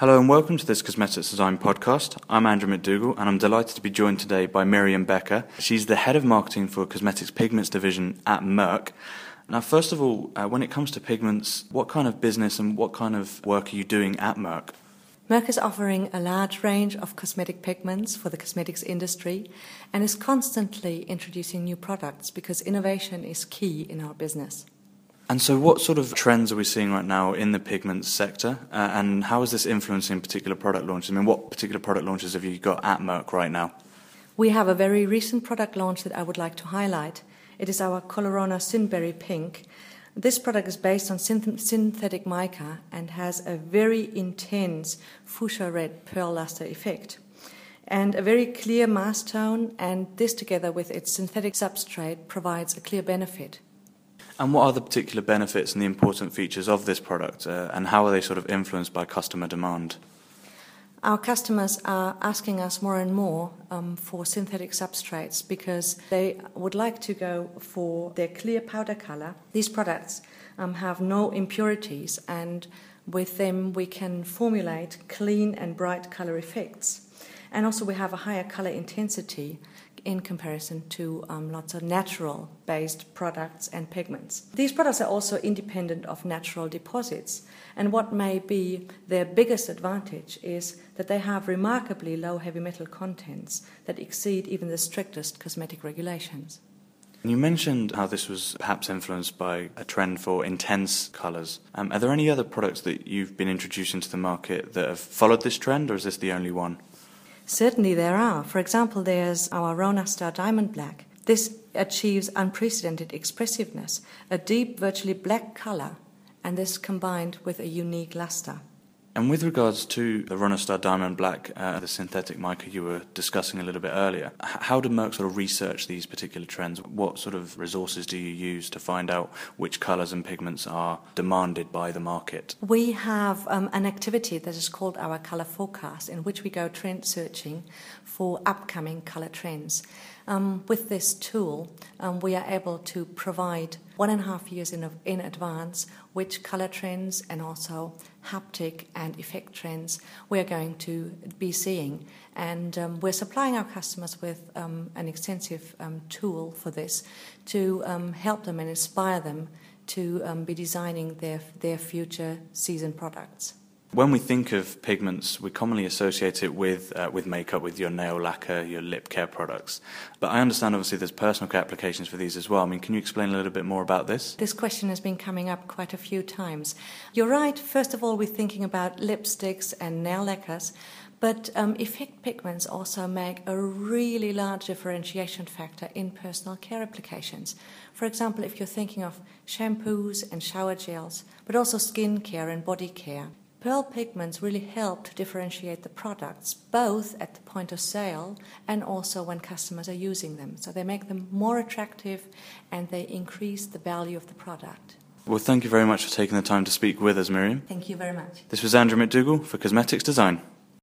Hello and welcome to this Cosmetics Design podcast. I'm Andrew McDougall and I'm delighted to be joined today by Miriam Becker. She's the head of marketing for Cosmetics Pigments division at Merck. Now, first of all, uh, when it comes to pigments, what kind of business and what kind of work are you doing at Merck? Merck is offering a large range of cosmetic pigments for the cosmetics industry and is constantly introducing new products because innovation is key in our business. And so, what sort of trends are we seeing right now in the pigments sector, uh, and how is this influencing particular product launches? I mean, what particular product launches have you got at Merck right now? We have a very recent product launch that I would like to highlight. It is our Colorona SynBerry Pink. This product is based on synth- synthetic mica and has a very intense fuchsia red pearl luster effect and a very clear mass tone, and this together with its synthetic substrate provides a clear benefit. And what are the particular benefits and the important features of this product, uh, and how are they sort of influenced by customer demand? Our customers are asking us more and more um, for synthetic substrates because they would like to go for their clear powder color. These products um, have no impurities, and with them we can formulate clean and bright color effects. And also, we have a higher color intensity in comparison to um, lots of natural based products and pigments. These products are also independent of natural deposits, and what may be their biggest advantage is that they have remarkably low heavy metal contents that exceed even the strictest cosmetic regulations. You mentioned how this was perhaps influenced by a trend for intense colours. Um, are there any other products that you've been introducing to the market that have followed this trend, or is this the only one? Certainly there are. For example, there's our Ronastar Diamond Black. This achieves unprecedented expressiveness, a deep, virtually black color, and this combined with a unique luster. And with regards to the Ronastar Diamond Black, uh, the synthetic mica you were discussing a little bit earlier, how did Merck sort of research these particular trends? What sort of resources do you use to find out which colours and pigments are demanded by the market? We have um, an activity that is called our colour forecast, in which we go trend searching for upcoming colour trends. Um, with this tool, um, we are able to provide one and a half years in, in advance which color trends and also haptic and effect trends we're going to be seeing. And um, we're supplying our customers with um, an extensive um, tool for this to um, help them and inspire them to be designing their, their future season products. When we think of pigments, we commonly associate it with uh, with makeup, with your nail lacquer, your lip care products. But I understand, obviously, there's personal care applications for these as well. I mean, can you explain a little bit more about this? This question has been coming up quite a few times. You're right. First of all, we're thinking about lipsticks and nail lacquers. But um, effect pigments also make a really large differentiation factor in personal care applications. For example, if you're thinking of shampoos and shower gels, but also skin care and body care. Pearl pigments really help to differentiate the products, both at the point of sale and also when customers are using them. So they make them more attractive and they increase the value of the product. Well, thank you very much for taking the time to speak with us, Miriam. Thank you very much. This was Andrew McDougall for Cosmetics Design.